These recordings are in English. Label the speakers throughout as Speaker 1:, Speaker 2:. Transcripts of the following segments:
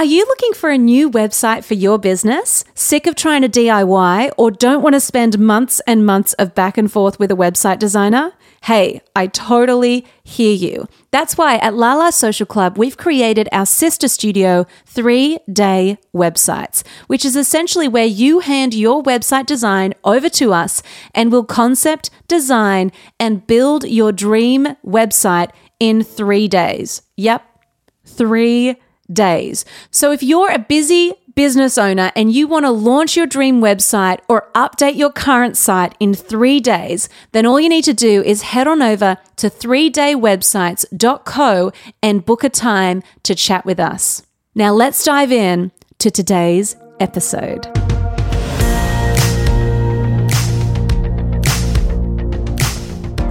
Speaker 1: Are you looking for a new website for your business? Sick of trying to DIY or don't want to spend months and months of back and forth with a website designer? Hey, I totally hear you. That's why at Lala Social Club, we've created our sister studio three day websites, which is essentially where you hand your website design over to us and we'll concept, design, and build your dream website in three days. Yep, three days. So if you're a busy business owner and you want to launch your dream website or update your current site in three days, then all you need to do is head on over to 3daywebsites.co and book a time to chat with us. Now let's dive in to today's episode.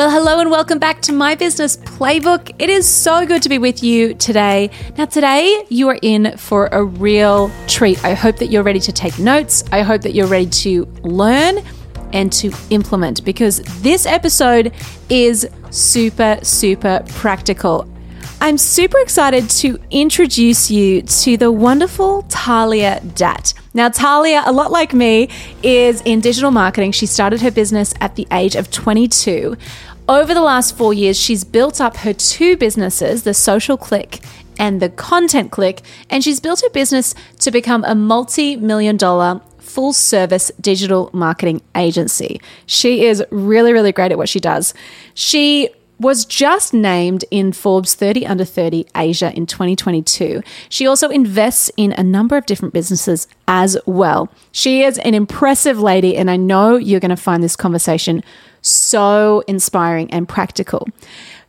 Speaker 1: Well, hello and welcome back to my business playbook. It is so good to be with you today. Now, today you are in for a real treat. I hope that you're ready to take notes. I hope that you're ready to learn and to implement because this episode is super, super practical. I'm super excited to introduce you to the wonderful Talia Datt. Now, Talia, a lot like me, is in digital marketing. She started her business at the age of 22. Over the last four years, she's built up her two businesses, the Social CliQ and the Content CliQ, and she's built her business to become a multi million dollar full service digital marketing agency. She is really, really great at what she does. She was just named in Forbes 30 Under 30 Asia in 2022. She also invests in a number of different businesses as well. She is an impressive lady, and I know you're going to find this conversation so inspiring and practical.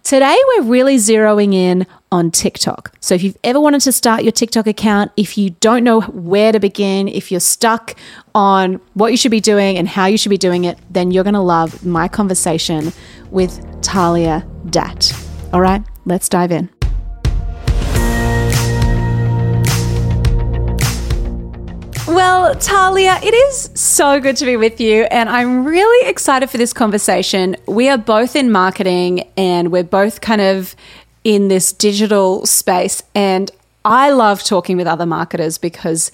Speaker 1: Today, we're really zeroing in on TikTok. So, if you've ever wanted to start your TikTok account, if you don't know where to begin, if you're stuck on what you should be doing and how you should be doing it, then you're going to love my conversation with Talia Datt. All right, let's dive in. Well, Talia, it is so good to be with you, and I'm really excited for this conversation. We are both in marketing and we're both kind of in this digital space, and I love talking with other marketers because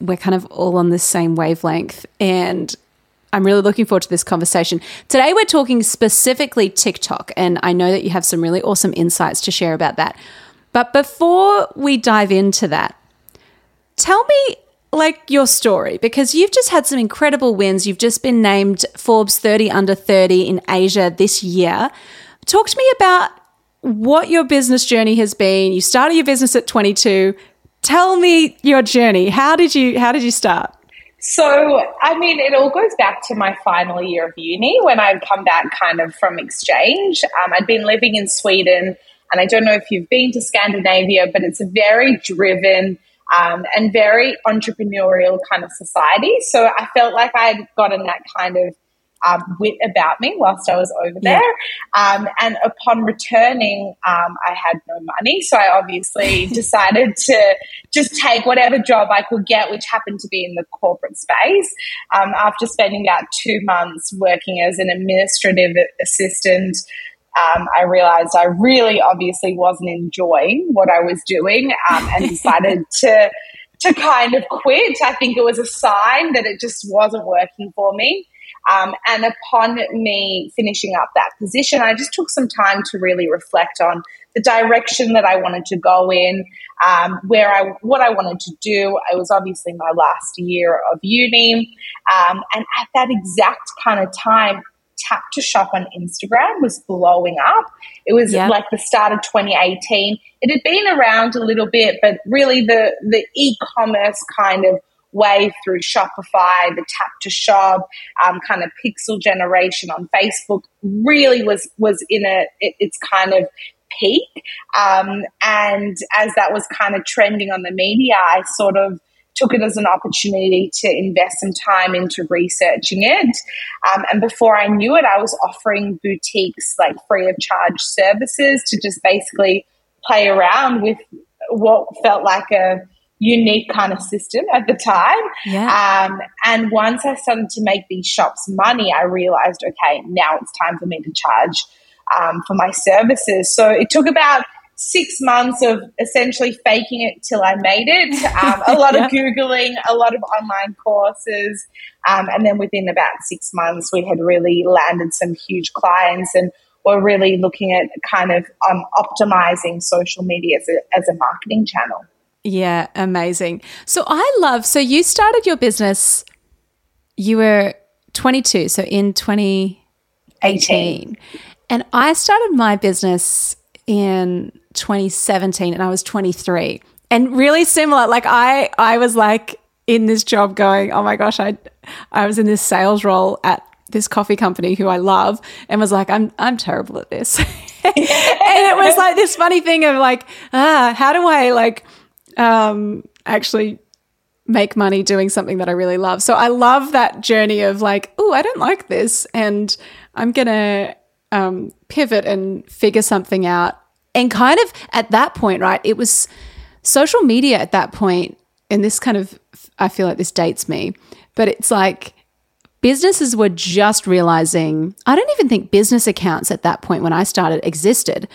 Speaker 1: we're kind of all on the same wavelength. And I'm really looking forward to this conversation. Today, we're talking specifically TikTok, and I know that you have some really awesome insights to share about that. But before we dive into that, tell me like your story because you've just had some incredible wins. You've just been named Forbes 30 under 30 in Asia this year. Talk to me about what your business journey has been. You started your business at 22. Tell me your journey. How did you how did you start?
Speaker 2: So, I mean, it all goes back to my final year of uni when I'd come back kind of from exchange. Um, I'd been living in Sweden, and I don't know if you've been to Scandinavia, but it's a very driven, um, and very entrepreneurial kind of society. So I felt like I'd gotten that kind of um, wit about me whilst I was over there. Um, and upon returning, um, I had no money. So I obviously decided to just take whatever job I could get, which happened to be in the corporate space. Um, after spending about two months working as an administrative assistant, um, I realized I really obviously wasn't enjoying what I was doing um, and decided to to kind of quit. I think it was a sign that it just wasn't working for me. Um, and upon me finishing up that position, I just took some time to really reflect on the direction that I wanted to go in, um, where I what I wanted to do. It was obviously my last year of uni, um, and at that exact kind of time, tap to shop on Instagram was blowing up. It was yep. like the start of 2018. It had been around a little bit, but really the the e-commerce kind of wave through Shopify, the tap to shop, um, kind of pixel generation on Facebook really was was in a it, it's kind of peak. Um, and as that was kind of trending on the media, I sort of took it as an opportunity to invest some time into researching it. Um, and before I knew it, I was offering boutiques like free of charge services to just basically play around with what felt like a unique kind of system at the time.
Speaker 1: Yeah.
Speaker 2: Um, and once I started to make these shops money, I realized, okay, now it's time for me to charge um, for my services. So it took about six months of essentially faking it till I made it. Um, a lot yeah. of Googling, a lot of online courses. Um, and then within about six months, we had really landed some huge clients and we're really looking at kind of um, optimizing social media as a, as a marketing channel.
Speaker 1: Yeah, amazing. So I love, so you started your business, you were 22, so in 2018. 18. And I started my business in 2017 and I was 23. And really similar, like I I was like in this job going, "Oh my gosh, I I was in this sales role at this coffee company who I love and was like, I'm I'm terrible at this. and it was like this funny thing of like, ah, how do I like um, actually make money doing something that I really love. So I love that journey of like, oh, I don't like this, and I'm gonna um, pivot and figure something out. And kind of at that point, right? It was social media at that point, and this kind of I feel like this dates me, but it's like businesses were just realizing. I don't even think business accounts at that point when I started existed.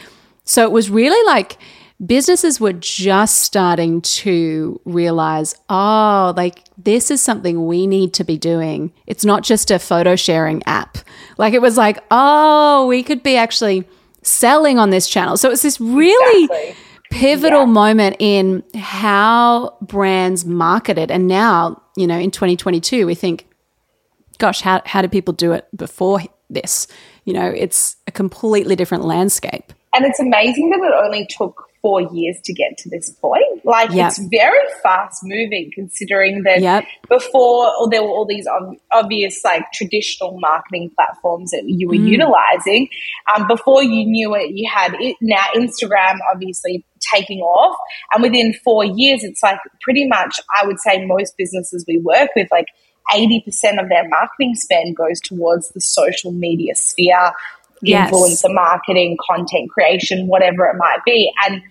Speaker 1: So it was really like businesses were just starting to realize, oh, like this is something we need to be doing. It's not just a photo sharing app. Like it was like, oh, we could be actually selling on this channel. So it's this really exactly. pivotal yeah. moment in how brands marketed. And now, you know, in 2022, we think, gosh, how, how did people do it before this? You know, it's a completely different landscape.
Speaker 2: And it's amazing that it only took four years to get to this point. Like yep. it's very fast moving considering that yep. before or there were all these ob- obvious like traditional marketing platforms that you were mm. utilizing. Um, before you knew it, you had it, now Instagram obviously taking off. And within four years, it's like pretty much, I would say most businesses we work with, like 80% of their marketing spend goes towards the social media sphere yes. influencer marketing, content creation, whatever it might be. And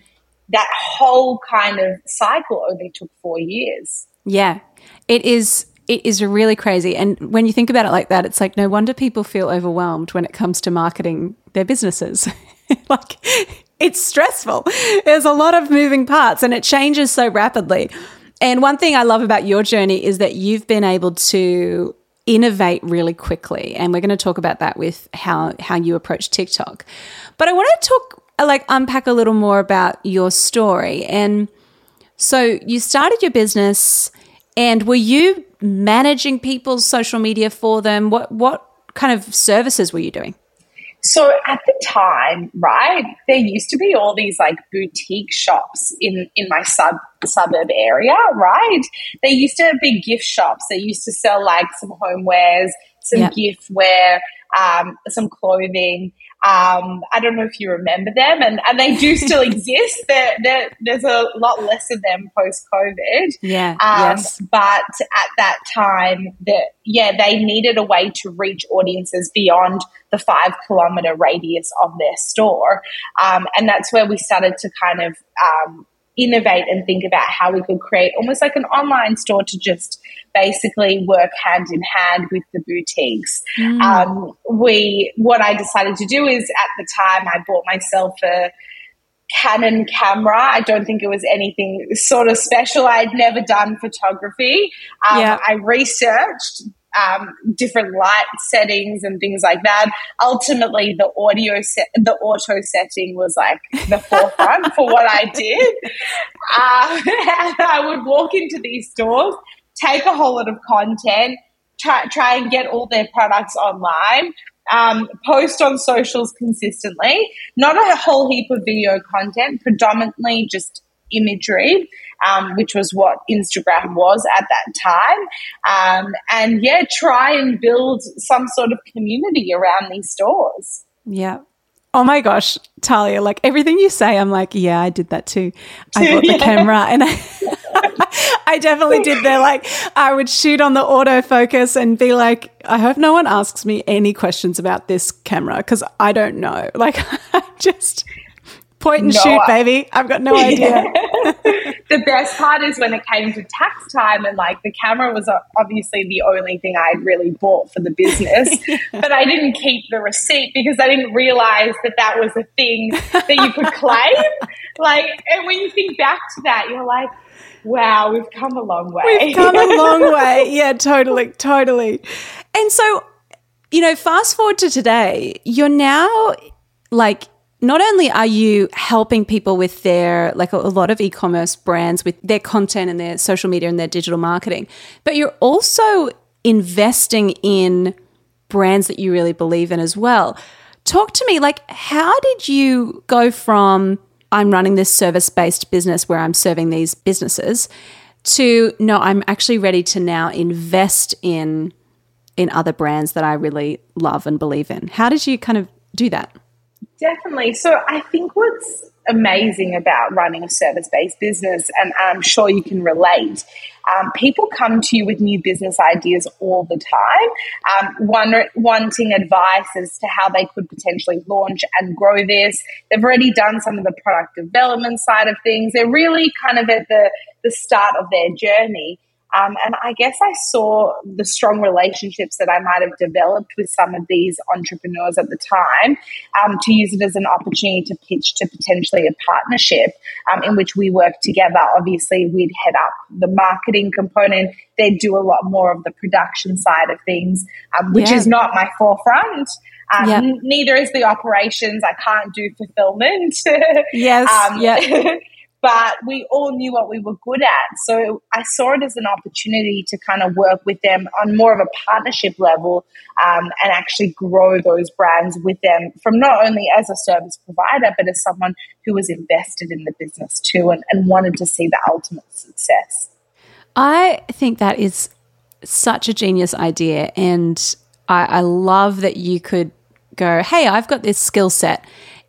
Speaker 2: that whole kind of cycle only took four years.
Speaker 1: Yeah, it is. It is really crazy. And when you think about it like that, it's like no wonder people feel overwhelmed when it comes to marketing their businesses. like it's stressful. There's a lot of moving parts and it changes so rapidly. And one thing I love about your journey is that you've been able to innovate really quickly and we're going to talk about that with how how you approach TikTok. But I want to talk uh, like unpack a little more about your story and so you started your business and were you managing people's social media for them? What what kind of services were you doing?
Speaker 2: So at the time, right, there used to be all these like boutique shops in in my sub suburb area, right? They used to be gift shops. They used to sell like some homewares, some yep. gift wear, um, some clothing. Um, I don't know if you remember them, and, and they do still exist. There, there, there's a lot less of them post COVID.
Speaker 1: Yeah. Um, yes.
Speaker 2: But at that time, that yeah, they needed a way to reach audiences beyond the five kilometer radius of their store, um, and that's where we started to kind of um, innovate and think about how we could create almost like an online store to just basically work hand in hand with the boutiques. Mm. Um, we, what I decided to do is at the time I bought myself a Canon camera. I don't think it was anything sort of special. I'd never done photography. Um, yeah. I researched um, different light settings and things like that. Ultimately, the audio set, the auto setting was like the forefront for what I did. Uh, I would walk into these stores, take a whole lot of content, try, try and get all their products online. Um, post on socials consistently, not a whole heap of video content, predominantly just imagery um, which was what Instagram was at that time. Um, and yeah, try and build some sort of community around these stores.
Speaker 1: Yeah. Oh my gosh, Talia, like everything you say, I'm like, yeah, I did that too. I bought the yeah. camera and I I definitely did there. Like I would shoot on the autofocus and be like, I hope no one asks me any questions about this camera because I don't know. Like I just Point and no, shoot, baby. I've got no idea.
Speaker 2: the best part is when it came to tax time, and like the camera was obviously the only thing I'd really bought for the business, but I didn't keep the receipt because I didn't realize that that was a thing that you could claim. like, and when you think back to that, you're like, wow, we've come a long way.
Speaker 1: We've come a long way. Yeah, totally, totally. And so, you know, fast forward to today, you're now like not only are you helping people with their like a, a, lot of e-commerce brands with their content and their social media and their digital marketing but you're also investing in brands that you really believe in as well. Talk to me like how did you go from i'm running this service based business where i'm serving these businesses to no i'm actually ready to now invest in in other brands that i really love and believe in? How did you kind of do that
Speaker 2: Definitely. So I think what's amazing about running a service based business, and I'm sure you can relate, um, people come to you with new business ideas all the time, um, wanting advice as to how they could potentially launch and grow this. They've already done some of the product development side of things. They're really kind of at the, the start of their journey. Um, and I guess I saw the strong relationships that I might have developed with some of these entrepreneurs at the time um, to use it as an opportunity to pitch to potentially a partnership um, in which we work together. Obviously, we'd head up the marketing component, they'd do a lot more of the production side of things, um, which yeah. is not my forefront. Um, yep. neither is the operations. I can't do fulfillment.
Speaker 1: yes. Um, yeah.
Speaker 2: but we all knew what we were good at. So I saw it as an opportunity to kind of work with them on more of a partnership level um, and actually grow those brands with them from not only as a service provider, but as someone who was invested in the business too and, and wanted to see the ultimate success.
Speaker 1: I think that is such a genius idea. And I, I love that you could go, hey, I've got this skill set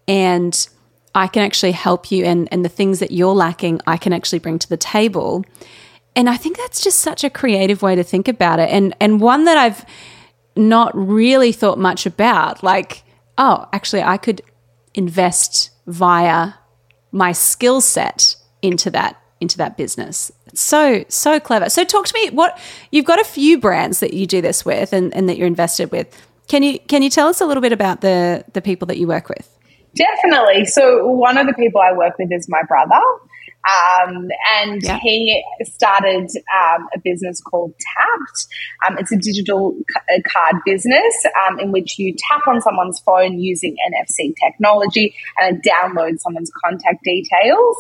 Speaker 1: and I can actually help you and, and the things that you're lacking, I can actually bring to the table. And I think that's just such a creative way to think about it. And and one that I've not really thought much about. Like, oh, actually I could invest via my skill set into that into that business. So so clever. So talk to me what you've got a few brands that you do this with and, and that you're invested with. Can you can you tell us a little bit about the the people that you work with?
Speaker 2: Definitely. So one of the people I work with is my brother. Um, and yeah. he started um, a business called Tapt. Um, it's a digital c- card business um, in which you tap on someone's phone using NFC technology and download someone's contact details.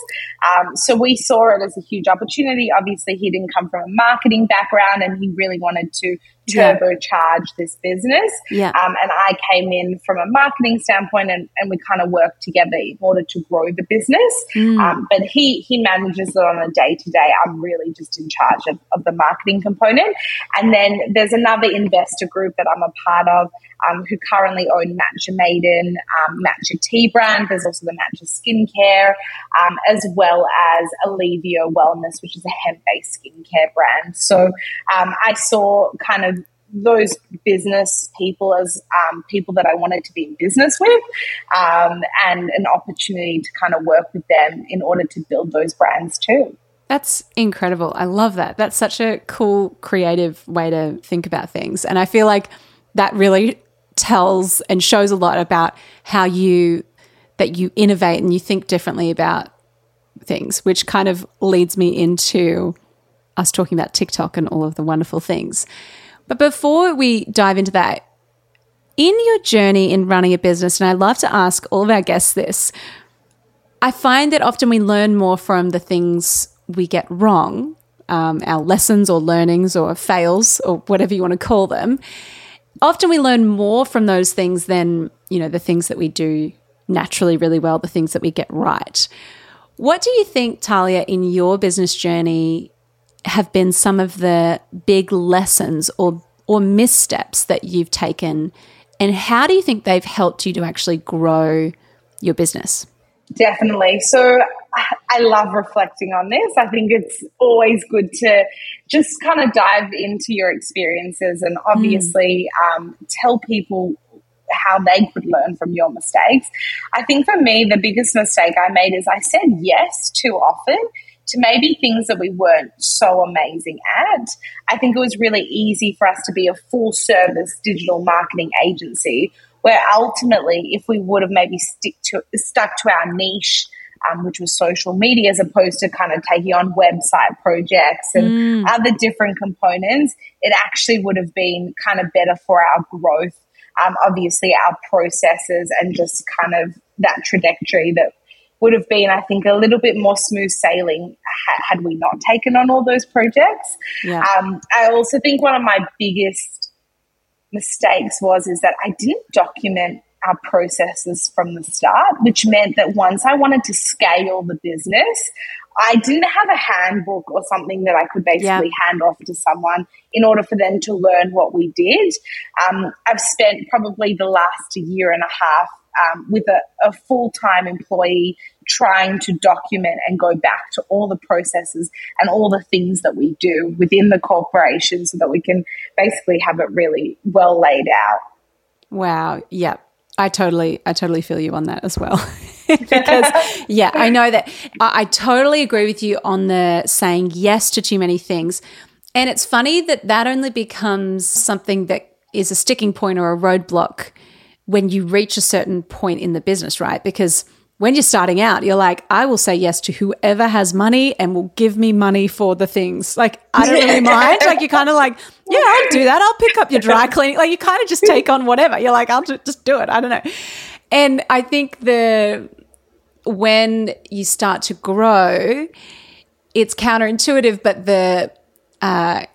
Speaker 2: Um, so we saw it as a huge opportunity. Obviously, he didn't come from a marketing background and he really wanted to turbocharge this business.
Speaker 1: Yeah.
Speaker 2: Um, and I came in from a marketing standpoint and, and we kind of worked together in order to grow the business. Mm. Um, but he, he manages it on a day to day. I'm really just in charge of, of the marketing component. And then there's another investor group that I'm a part of um, who currently own Matcha Maiden, um, Matcha Tea brand. There's also the Matcha Skincare, um, as well as Alivio Wellness, which is a hemp-based skincare brand. So um, I saw kind of those business people as um, people that I wanted to be in business with, um, and an opportunity to kind of work with them in order to build those brands too.
Speaker 1: That's incredible. I love that. That's such a cool, creative way to think about things. And I feel like that really tells and shows a lot about how you that you innovate and you think differently about things, which kind of leads me into us talking about TikTok and all of the wonderful things. But before we dive into that, in your journey in running a business, and I love to ask all of our guests this, I find that often we learn more from the things we get wrong, um, our lessons or learnings or fails or whatever you want to call them often we learn more from those things than, you know, the things that we do naturally really well, the things that we get right. What do you think, Talia, in your business journey have been some of the big lessons or or missteps that you've taken And how do you think they've helped you to actually grow your business?
Speaker 2: Definitely. So I love reflecting on this. I think it's always good to just kind of dive into your experiences and obviously mm. um, tell people how they could learn from your mistakes. I think for me, the biggest mistake I made is I said yes too often to maybe things that we weren't so amazing at. I think it was really easy for us to be a full service digital marketing agency where ultimately if we would have maybe stick to stuck to our niche um, which was social media as opposed to kind of taking on website projects and mm. other different components it actually would have been kind of better for our growth um, obviously our processes and just kind of that trajectory that would have been, I think, a little bit more smooth sailing had we not taken on all those projects. Yeah. Um, I also think one of my biggest mistakes was is that I didn't document our processes from the start, which meant that once I wanted to scale the business, I didn't have a handbook or something that I could basically yeah. hand off to someone in order for them to learn what we did. Um, I've spent probably the last year and a half um, with a, a full time employee trying to document and go back to all the processes and all the things that we do within the corporation so that we can basically have it really well laid out.
Speaker 1: Wow. Yeah. I totally, I totally feel you on that as well. because, yeah, I know that I, I totally agree with you on the saying yes to too many things. And it's funny that that only becomes something that is a sticking point or a roadblock when you reach a certain point in the business, right? Because when you're starting out, you're like, I will say yes to whoever has money and will give me money for the things. Like, I don't really mind. Like, you're kind of like, yeah, I'll do that. I'll pick up your dry cleaning. Like, you kind of just take on whatever. You're like, I'll just do it. I don't know. And I think the, when you start to grow, it's counterintuitive, but the, uh,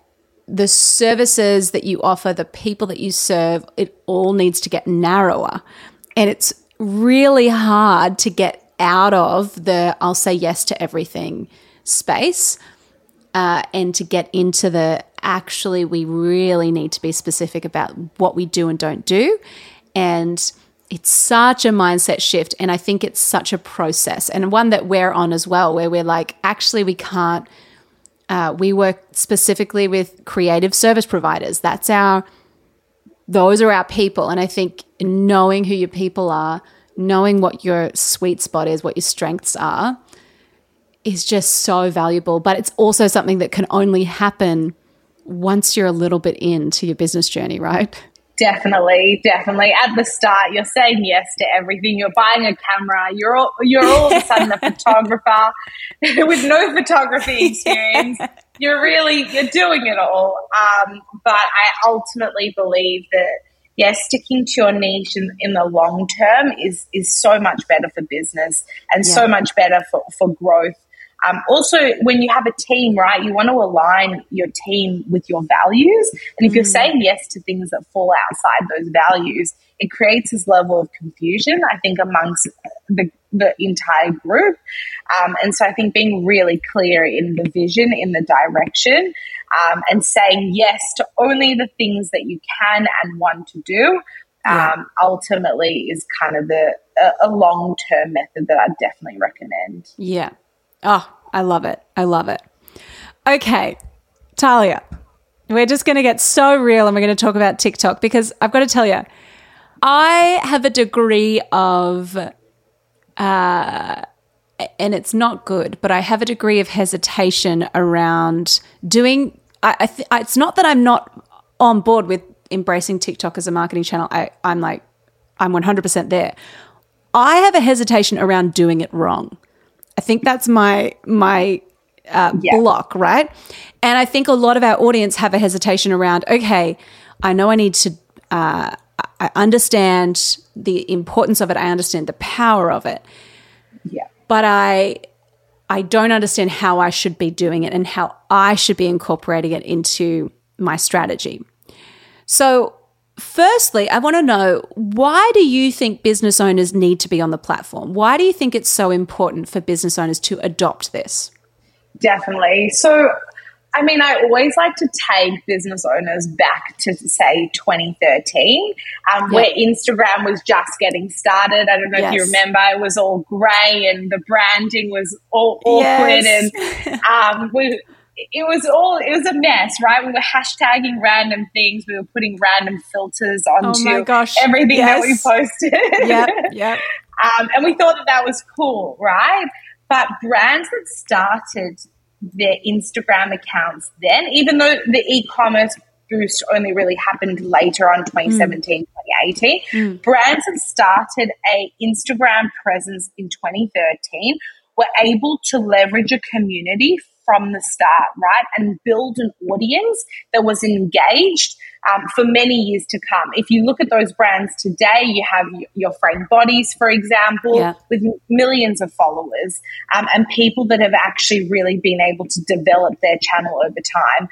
Speaker 1: the services that you offer, the people that you serve, it all needs to get narrower. And it's really hard to get out of the I'll say yes to everything space uh, and to get into the actually, we really need to be specific about what we do and don't do. And it's such a mindset shift. And I think it's such a process and one that we're on as well, where we're like, actually, we can't uh, we work specifically with creative service providers. That's our, those are our people. And I think knowing who your people are, knowing what your sweet spot is, what your strengths are, is just so valuable. But it's also something that can only happen once you're a little bit into your business journey, right?
Speaker 2: Definitely, definitely. At the start, you're saying yes to everything. You're buying a camera. You're all, you're all of a sudden a photographer with no photography experience. You're really you're doing it all. Um, but I ultimately believe that yes, sticking to your niche in, in the long term is is so much better for business and yeah. so much better for, for growth um, also, when you have a team, right, you want to align your team with your values. And if you're mm. saying yes to things that fall outside those values, it creates this level of confusion, I think, amongst the, the entire group. Um, and so I think being really clear in the vision, in the direction, um, and saying yes to only the things that you can and want to do. Yeah. Um, ultimately is kind of the a, a long term method that I definitely recommend.
Speaker 1: Yeah, Oh, I love it. I love it. Okay, Talia, we're just going to get so real and we're going to talk about TikTok because I've got to tell you, I have a degree of, uh, and it's not good, but I have a degree of hesitation around doing. I, I th- it's not that I'm not on board with embracing TikTok as a marketing channel. I, I'm like, I'm 100% there. I have a hesitation around doing it wrong. I think that's my my uh, yeah. block, right? And I think a lot of our audience have a hesitation around. Okay, I know I need to. Uh, I understand the importance of it. I understand the power of it.
Speaker 2: Yeah.
Speaker 1: But I I don't understand how I should be doing it and how I should be incorporating it into my strategy. So Firstly, I want to know why do you think business owners need to be on the platform? Why do you think it's so important for business owners to adopt this?
Speaker 2: Definitely. So, I mean, I always like to take business owners back to say 2013, um, where Instagram was just getting started. I don't know yes. if you remember, it was all grey and the branding was all awkward, yes. and um, we it was all it was a mess, right? We were hashtagging random things, we were putting random filters onto oh gosh. everything yes. that we posted.
Speaker 1: Yep, yep.
Speaker 2: um, and we thought that that was cool, right? But brands that started their Instagram accounts then, even though the e-commerce boost only really happened later on 2017 mm. 2018 mm. brands that started a instagram presence in 2013 were able to leverage a community from the start, right? And build an audience that was engaged um, for many years to come. If you look at those brands today, you have your Frank Bodies, for example, yeah. with millions of followers um, and people that have actually really been able to develop their channel over time.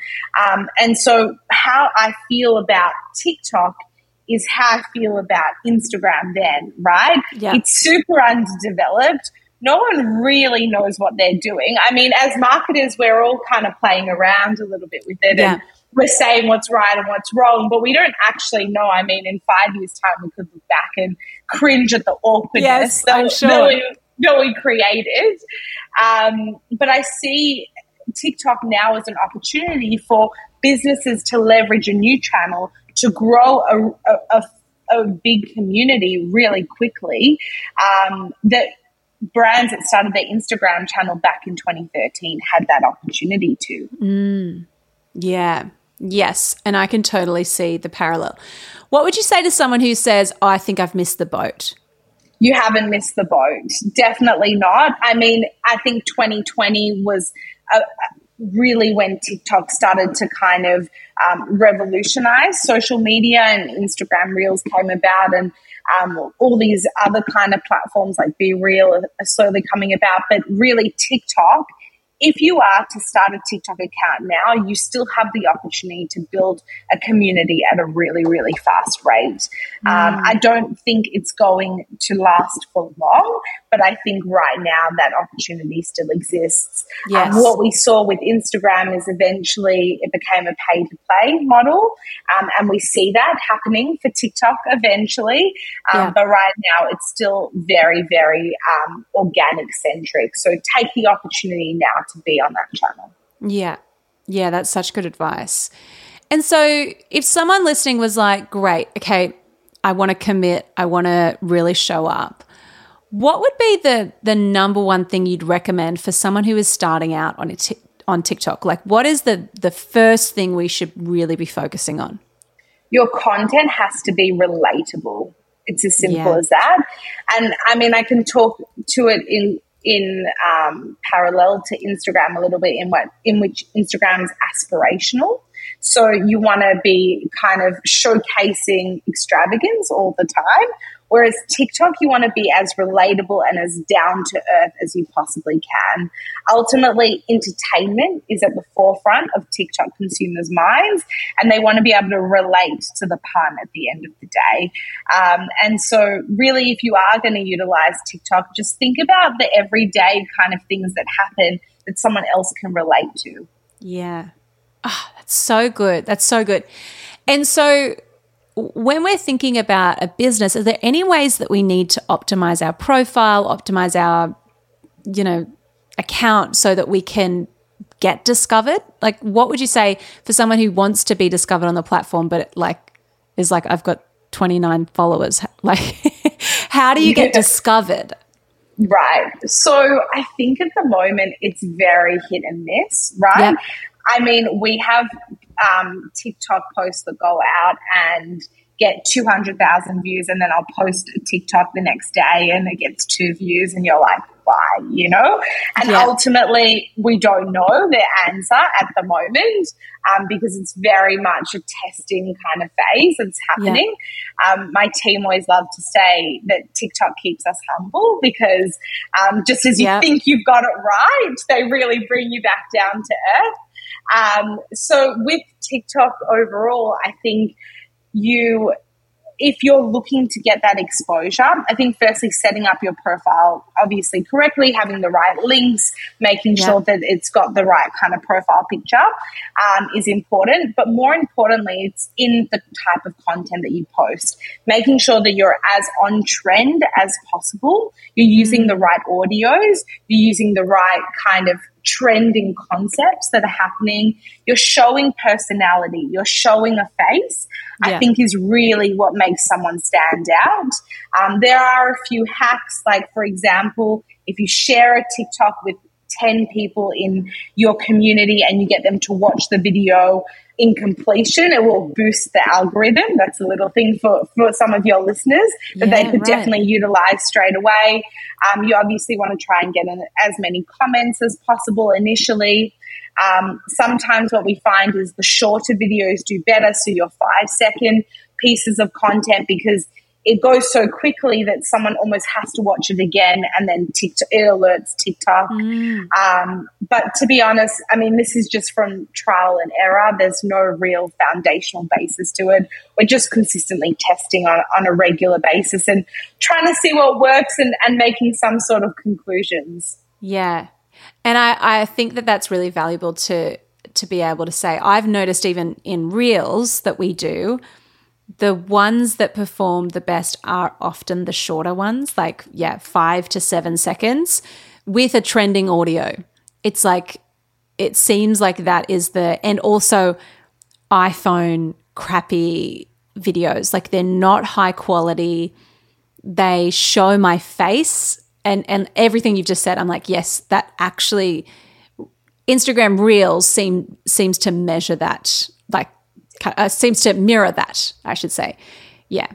Speaker 2: Um, and so, how I feel about TikTok is how I feel about Instagram then, right? Yeah. It's super underdeveloped no one really knows what they're doing. I mean, as marketers, we're all kind of playing around a little bit with it yeah. and we're saying what's right and what's wrong, but we don't actually know. I mean, in five years' time, we could look back and cringe at the awkwardness
Speaker 1: yes,
Speaker 2: that,
Speaker 1: I'm sure.
Speaker 2: that, we, that we created. Um, but I see TikTok now as an opportunity for businesses to leverage a new channel to grow a, a, a a big community really quickly um, that brands that started their Instagram channel back in 2013 had that opportunity to.
Speaker 1: Mm, yeah. Yes. And I can totally see the parallel. What would you say to someone who says, oh, I think I've missed the boat?
Speaker 2: You haven't missed the boat. Definitely not. I mean, I think 2020 was a, really when TikTok started to kind of um, revolutionize. Social media and Instagram Reels came about and um, all these other kind of platforms like BeReal are slowly coming about, but really TikTok if you are to start a TikTok account now, you still have the opportunity to build a community at a really, really fast rate. Um, mm. Um, I don't think it's going to last for long, but I think right now that opportunity still exists. Um, yes. Um, what we saw with Instagram is eventually it became a pay to play model, um, and we see that happening for TikTok eventually. Um, yeah. But right now, it's still very, very organic centric. So take the opportunity now to be on that channel.
Speaker 1: Yeah. Yeah, that's such good advice. And so if someone listening was like, great, okay, I want to commit, I want to really show up. What would be the the number one thing you'd recommend for someone who is starting out on t- on TikTok? Like what is the the first thing we should really be focusing on?
Speaker 2: Your content has to be relatable. It's as simple yeah. as that. And I mean, I can talk to it in in um, parallel to Instagram a little bit in what in which Instagram is aspirational. So you want to be kind of showcasing extravagance all the time, Whereas TikTok, you want to be as relatable and as down to earth as you possibly can. Ultimately, entertainment is at the forefront of TikTok consumers' minds, and they want to be able to relate to the pun at the end of the day. Um, and so, really, if you are going to utilize TikTok, just think about the everyday kind of things that happen that someone else can relate to.
Speaker 1: Yeah. Oh, that's so good. That's so good. And so, when we're thinking about a business, are there any ways that we need to optimize our profile, optimize our, you know, account so that we can get discovered? Like, what would you say for someone who wants to be discovered on the platform, but like is like, I've got 29 followers? Like, how do you get yeah. discovered?
Speaker 2: Right. So I think at the moment it's very hit and miss, right? Yep. I mean, we have um, TikTok posts that go out and get 200,000 views, and then I'll post a TikTok the next day and it gets two views, and you're like, why, you know? And yeah. ultimately, we don't know the answer at the moment um, because it's very much a testing kind of phase that's happening. Yeah. Um, my team always love to say that TikTok keeps us humble because um, just as you yeah. think you've got it right, they really bring you back down to earth. Um, so with TikTok overall, I think you if you're looking to get that exposure, I think firstly setting up your profile obviously correctly, having the right links, making yeah. sure that it's got the right kind of profile picture um, is important. But more importantly, it's in the type of content that you post, making sure that you're as on trend as possible. You're using mm. the right audios, you're using the right kind of trending concepts that are happening. You're showing personality, you're showing a face. Yeah. I think is really what makes someone stand out. Um, there are a few hacks, like for example, if you share a TikTok with 10 people in your community and you get them to watch the video in completion, it will boost the algorithm. That's a little thing for, for some of your listeners that yeah, they could right. definitely utilize straight away. Um, you obviously want to try and get in as many comments as possible initially. Um, sometimes what we find is the shorter videos do better. So your five second pieces of content because it goes so quickly that someone almost has to watch it again and then TikTok, it alerts TikTok. Mm. Um, but to be honest, I mean, this is just from trial and error. There's no real foundational basis to it. We're just consistently testing on, on a regular basis and trying to see what works and, and making some sort of conclusions.
Speaker 1: Yeah. And I, I think that that's really valuable to to be able to say. I've noticed even in reels that we do, the ones that perform the best are often the shorter ones, like, yeah, five to seven seconds with a trending audio. It's like, it seems like that is the, and also iPhone crappy videos. Like, they're not high quality. They show my face and, and everything you've just said. I'm like, yes, that actually, Instagram Reels seem, seems to measure that uh, seems to mirror that, I should say. Yeah.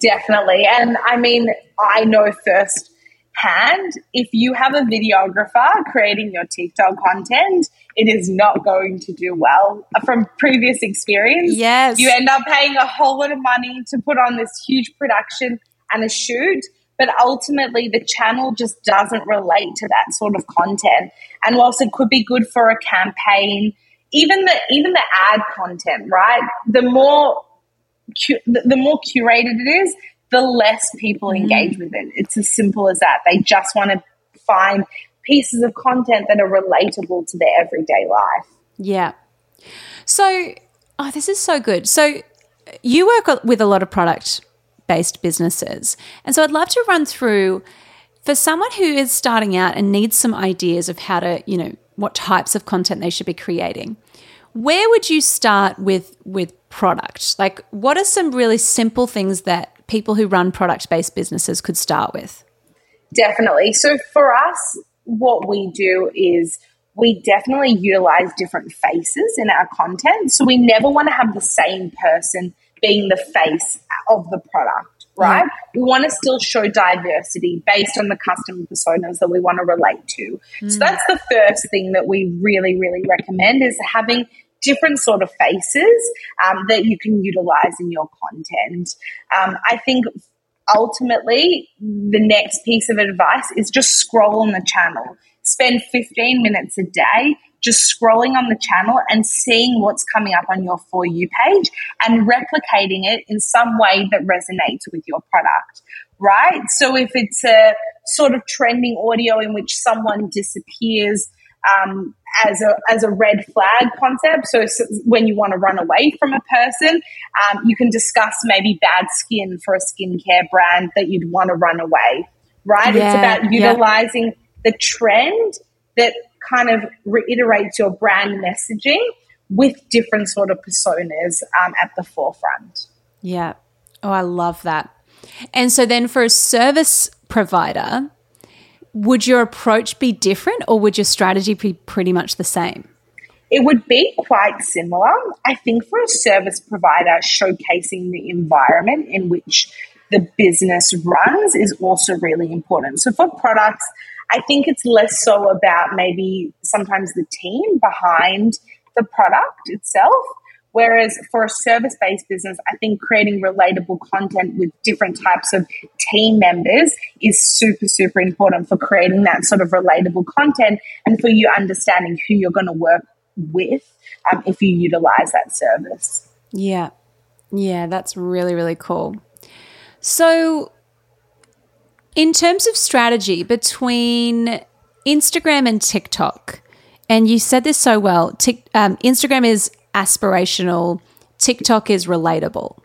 Speaker 2: Definitely. And I mean, I know first hand, if you have a videographer creating your TikTok content, it is not going to do well. From previous experience,
Speaker 1: yes.
Speaker 2: you end up paying a whole lot of money to put on this huge production and a shoot. But ultimately, the channel just doesn't relate to that sort of content. And whilst it could be good for a campaign, even the even the ad content, right? The more cu- the more curated it is, the less people mm. engage with it. It's as simple as that. They just want to find pieces of content that are relatable to their everyday life.
Speaker 1: Yeah. So, oh, this is so good. So, you work with a lot of product based businesses. And so, I'd love to run through for someone who is starting out and needs some ideas of how to, you know, what types of content they should be creating. Where would you start with with product? Like what are some really simple things that people who run product-based businesses could start with?
Speaker 2: Definitely. So for us, what we do is we definitely utilize different faces in our content. So we never want to have the same person being the face of the product right? Yeah. We want to still show diversity based on the customer personas that we want to relate to. Mm. So that's the first thing that we really, really recommend is having different sort of faces um, that you can utilize in your content. Um, I think ultimately the next piece of advice is just scroll on the channel. Spend 15 minutes a day just scrolling on the channel and seeing what's coming up on your For You page and replicating it in some way that resonates with your product, right? So if it's a sort of trending audio in which someone disappears, um, as a as a red flag concept. So, so, when you want to run away from a person, um, you can discuss maybe bad skin for a skincare brand that you'd want to run away. Right? Yeah, it's about utilizing yeah. the trend that kind of reiterates your brand messaging with different sort of personas um, at the forefront.
Speaker 1: Yeah. Oh, I love that. And so then for a service provider, would your approach be different or would your strategy be pretty much the same?
Speaker 2: It would be quite similar. I think for a service provider, showcasing the environment in which the business runs is also really important. So for products, I think it's less so about maybe sometimes the team behind the product itself. Whereas for a service based business, I think creating relatable content with different types of team members is super, super important for creating that sort of relatable content and for you understanding who you're going to work with um, if you utilize that service.
Speaker 1: Yeah. Yeah, that's really, really cool. So, in terms of strategy between Instagram and TikTok, and you said this so well, Tik um, Instagram is aspirational, TikTok is relatable.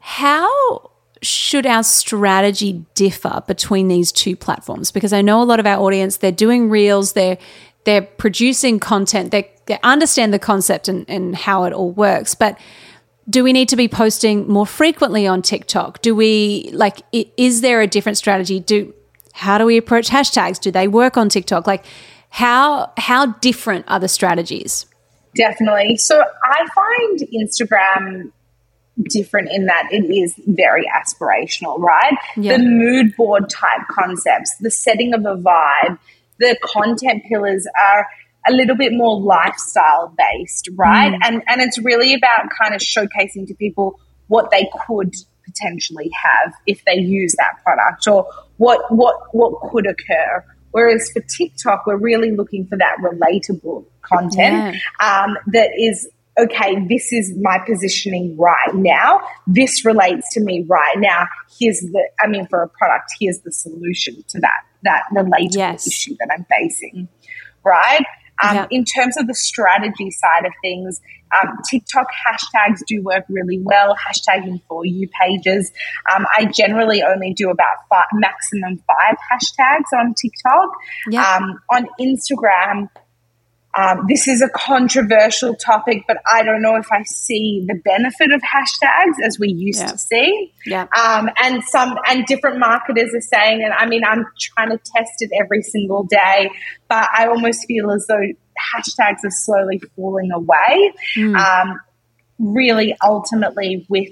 Speaker 1: How should our strategy differ between these two platforms? Because I know a lot of our audience, they're doing reels, they're they're producing content, they, they understand the concept and, and how it all works. But do we need to be posting more frequently on TikTok? Do we like is there a different strategy? Do how do we approach hashtags? Do they work on TikTok? Like how how different are the strategies?
Speaker 2: Definitely. So I find Instagram different in that it is very aspirational, right? Yeah. The mood board type concepts, the setting of a vibe, the content pillars are a little bit more lifestyle based, right? Mm. And and it's really about kind of showcasing to people what they could potentially have if they use that product or what what what could occur. Whereas for TikTok, we're really looking for that relatable content yeah. um, that is okay, this is my positioning right now. This relates to me right now. Here's the, I mean, for a product, here's the solution to that, that relatable yes. issue that I'm facing, right? Um, yeah. In terms of the strategy side of things, um, TikTok hashtags do work really well. Hashtagging for you pages. Um, I generally only do about five, maximum five hashtags on TikTok. Yeah. Um, on Instagram, um, this is a controversial topic, but I don't know if I see the benefit of hashtags as we used yeah. to see.
Speaker 1: Yeah.
Speaker 2: Um, and some and different marketers are saying, and I mean, I'm trying to test it every single day, but I almost feel as though hashtags are slowly falling away. Mm. Um, really, ultimately, with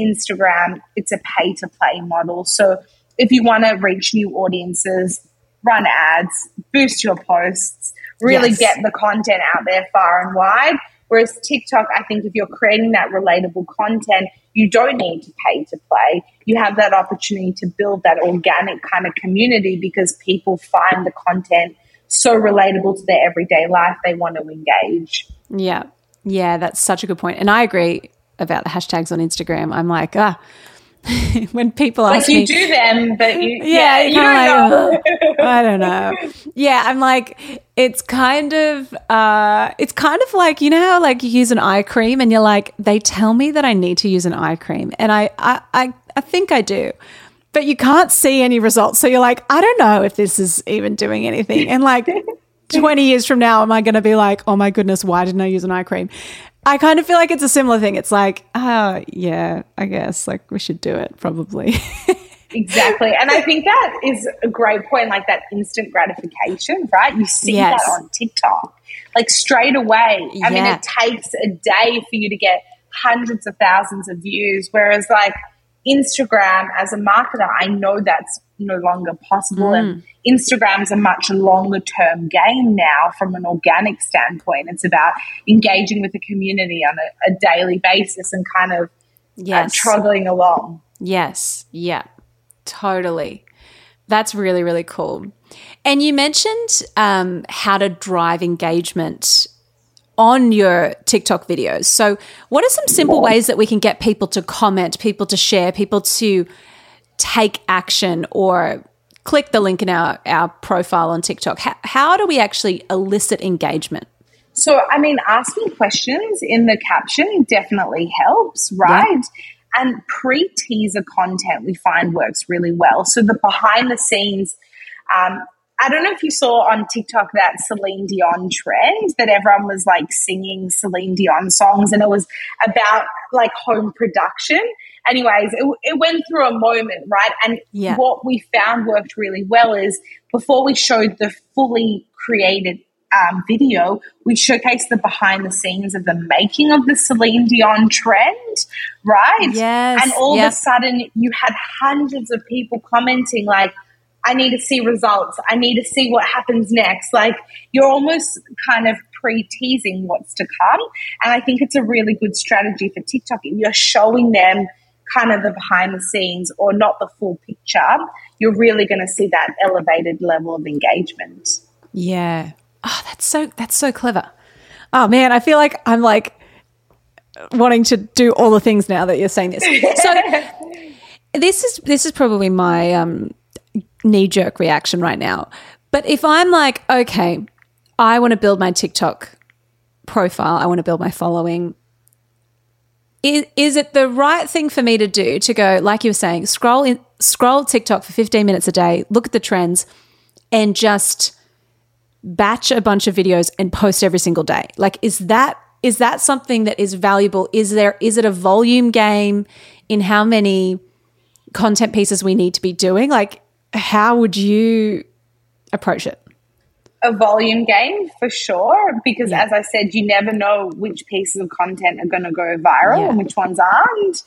Speaker 2: Instagram, it's a pay to play model. So if you want to reach new audiences, run ads, boost your posts really yes. get the content out there far and wide. Whereas TikTok, I think if you're creating that relatable content, you don't need to pay to play. You have that opportunity to build that organic kind of community because people find the content so relatable to their everyday life, they want to engage.
Speaker 1: Yeah. Yeah, that's such a good point. And I agree about the hashtags on Instagram. I'm like, ah, when people
Speaker 2: ask
Speaker 1: like
Speaker 2: you
Speaker 1: me,
Speaker 2: do them, but you yeah, yeah you don't
Speaker 1: like, know. Oh, I don't know. Yeah, I'm like it's kind of uh, it's kind of like you know how like you use an eye cream and you're like they tell me that I need to use an eye cream and I I I, I think I do. But you can't see any results. So you're like, I don't know if this is even doing anything. And like 20 years from now, am I going to be like, oh my goodness, why didn't I use an eye cream? I kind of feel like it's a similar thing. It's like, oh, yeah, I guess like we should do it probably.
Speaker 2: exactly. And I think that is a great point, like that instant gratification, right? You see yes. that on TikTok, like straight away. I yeah. mean, it takes a day for you to get hundreds of thousands of views, whereas like Instagram as a marketer, I know that's no longer possible. Mm. And Instagram's a much longer term game now from an organic standpoint. It's about engaging with the community on a, a daily basis and kind of uh, yes. uh, along.
Speaker 1: Yes. Yeah. Totally. That's really, really cool. And you mentioned um, how to drive engagement on your TikTok videos. So, what are some simple ways that we can get people to comment, people to share, people to take action or click the link in our, our profile on TikTok? How, how do we actually elicit engagement?
Speaker 2: So, I mean, asking questions in the caption definitely helps, right? Yeah. And pre teaser content we find works really well. So, the behind the scenes, um, I don't know if you saw on TikTok that Celine Dion trend that everyone was like singing Celine Dion songs and it was about like home production. Anyways, it, it went through a moment, right? And yeah. what we found worked really well is before we showed the fully created um, video, we showcased the behind the scenes of the making of the Celine Dion trend, right?
Speaker 1: Yes.
Speaker 2: And all yep. of a sudden, you had hundreds of people commenting, like, I need to see results. I need to see what happens next. Like you're almost kind of pre teasing what's to come. And I think it's a really good strategy for TikTok. If you're showing them kind of the behind the scenes or not the full picture, you're really going to see that elevated level of engagement.
Speaker 1: Yeah. Oh, that's so that's so clever. Oh man, I feel like I'm like wanting to do all the things now that you're saying this. So this is this is probably my um, knee jerk reaction right now. But if I'm like, okay, I want to build my TikTok profile, I want to build my following. Is, is it the right thing for me to do to go, like you were saying, scroll in, scroll TikTok for 15 minutes a day, look at the trends, and just batch a bunch of videos and post every single day? Like, is that is that something that is valuable? Is there is it a volume game in how many content pieces we need to be doing? Like, how would you approach it?
Speaker 2: a volume game for sure because yeah. as i said you never know which pieces of content are going to go viral yeah. and which ones aren't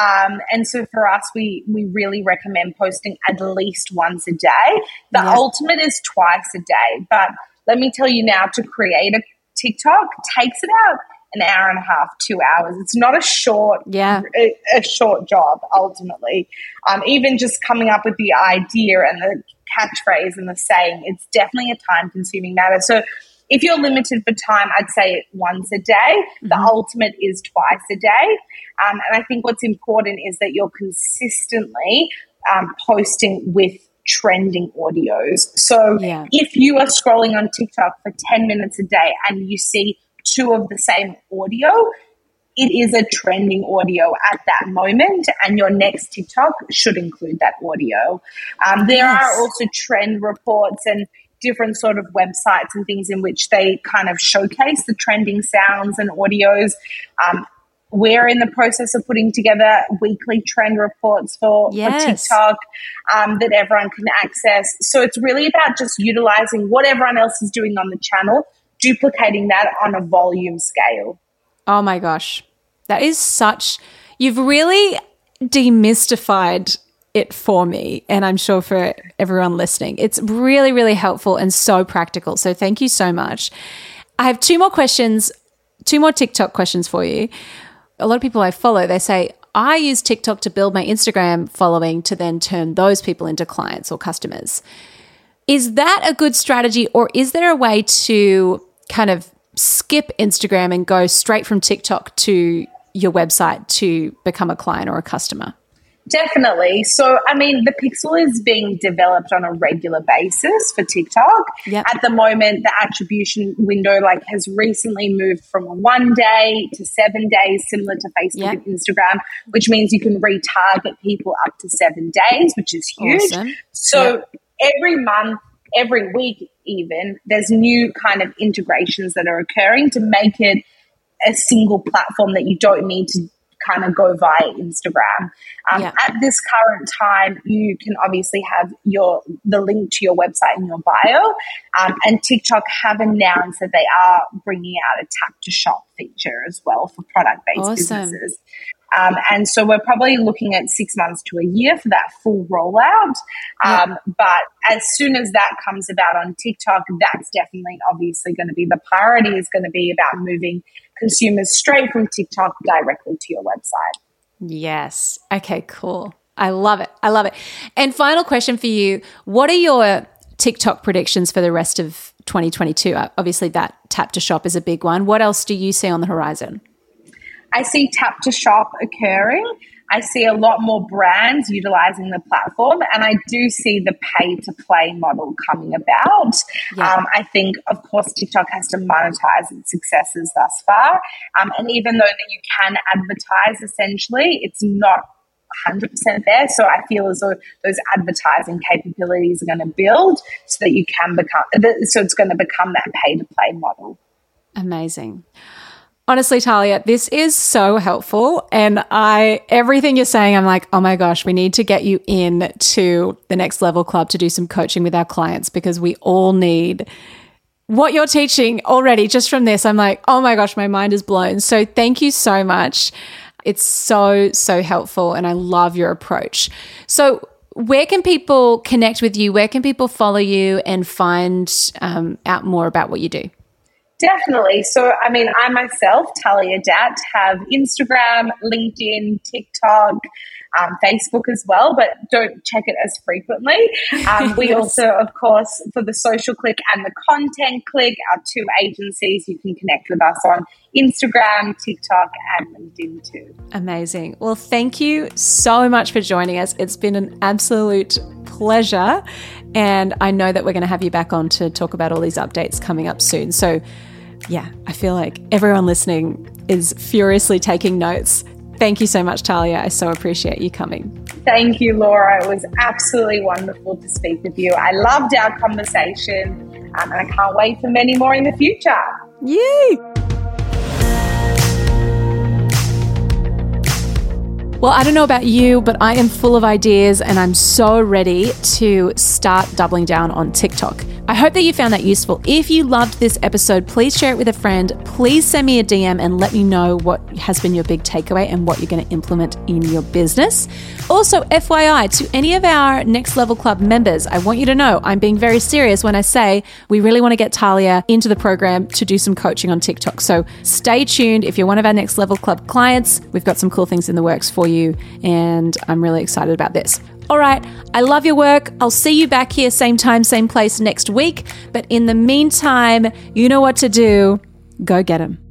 Speaker 2: um, and so for us we we really recommend posting at least once a day the yeah. ultimate is twice a day but let me tell you now to create a tiktok takes about an hour and a half, two hours. It's not a short,
Speaker 1: yeah,
Speaker 2: a, a short job. Ultimately, um, even just coming up with the idea and the catchphrase and the saying, it's definitely a time consuming matter. So if you're limited for time, I'd say once a day. Mm-hmm. The ultimate is twice a day. Um, and I think what's important is that you're consistently um, posting with trending audios. So yeah. if you are scrolling on TikTok for 10 minutes a day and you see two of the same audio, it is a trending audio at that moment, and your next TikTok should include that audio. Um, there yes. are also trend reports and different sort of websites and things in which they kind of showcase the trending sounds and audios. Um, we're in the process of putting together weekly trend reports for, yes. for TikTok um, that everyone can access. So it's really about just utilizing what everyone else is doing on the channel, duplicating that on a volume scale.
Speaker 1: Oh my gosh. That is such, you've really demystified it for me, and I'm sure for everyone listening. It's really, really helpful and so practical. So thank you so much. I have two more questions, two more TikTok questions for you. A lot of people I follow, they say, I use TikTok to build my Instagram following to then turn those people into clients or customers. Is that a good strategy, or is there a way to kind of skip Instagram and go straight from TikTok to your website to become a client or a customer?
Speaker 2: Definitely. So, I mean, the pixel is being developed on a regular basis for TikTok. Yep. At the moment, the attribution window like has recently moved from one day to seven days, similar to Facebook yep. and Instagram, which means you can retarget people up to seven days, which is huge. Awesome. So, yep. every month, every week, even, there's new kind of integrations that are occurring to make it a single platform that you don't need to kind of go via Instagram. Um, yeah. At this current time, you can obviously have your the link to your website in your bio, um, and TikTok have announced that they are bringing out a tap to shop feature as well for product based awesome. businesses. Um, and so we're probably looking at six months to a year for that full rollout. Um, yeah. But as soon as that comes about on TikTok, that's definitely obviously going to be the priority is going to be about moving consumers straight from TikTok directly to your website.
Speaker 1: Yes. Okay, cool. I love it. I love it. And final question for you What are your TikTok predictions for the rest of 2022? Obviously, that tap to shop is a big one. What else do you see on the horizon?
Speaker 2: I see tap to shop occurring. I see a lot more brands utilizing the platform, and I do see the pay to play model coming about. Yeah. Um, I think, of course, TikTok has to monetize its successes thus far. Um, and even though that you can advertise essentially, it's not 100% there. So I feel as though those advertising capabilities are going to build so that you can become, so it's going to become that pay to play model.
Speaker 1: Amazing. Honestly, Talia, this is so helpful. And I, everything you're saying, I'm like, oh my gosh, we need to get you in to the next level club to do some coaching with our clients because we all need what you're teaching already just from this. I'm like, oh my gosh, my mind is blown. So thank you so much. It's so, so helpful. And I love your approach. So, where can people connect with you? Where can people follow you and find um, out more about what you do?
Speaker 2: Definitely. So, I mean, I myself, Talia Datt, have Instagram, LinkedIn, TikTok. Um, Facebook as well, but don't check it as frequently. Um, we yes. also, of course, for the Social CliQ and the Content CliQ, our two agencies, you can connect with us on Instagram, TikTok, and LinkedIn too.
Speaker 1: Amazing. Well, thank you so much for joining us. It's been an absolute pleasure. And I know that we're going to have you back on to talk about all these updates coming up soon. So, yeah, I feel like everyone listening is furiously taking notes. Thank you so much, Talia. I so appreciate you coming.
Speaker 2: Thank you, Laura. It was absolutely wonderful to speak with you. I loved our conversation um, and I can't wait for many more in the future.
Speaker 1: Yay! Well, I don't know about you, but I am full of ideas and I'm so ready to start doubling down on TikTok. I hope that you found that useful. If you loved this episode, please share it with a friend. Please send me a DM and let me know what has been your big takeaway and what you're going to implement in your business. Also, FYI, to any of our Next Level Club members, I want you to know I'm being very serious when I say we really want to get Talia into the program to do some coaching on TikTok. So stay tuned. If you're one of our Next Level Club clients, we've got some cool things in the works for and I'm really excited about this. All right, I love your work. I'll see you back here, same time, same place next week. But in the meantime, you know what to do. Go get them.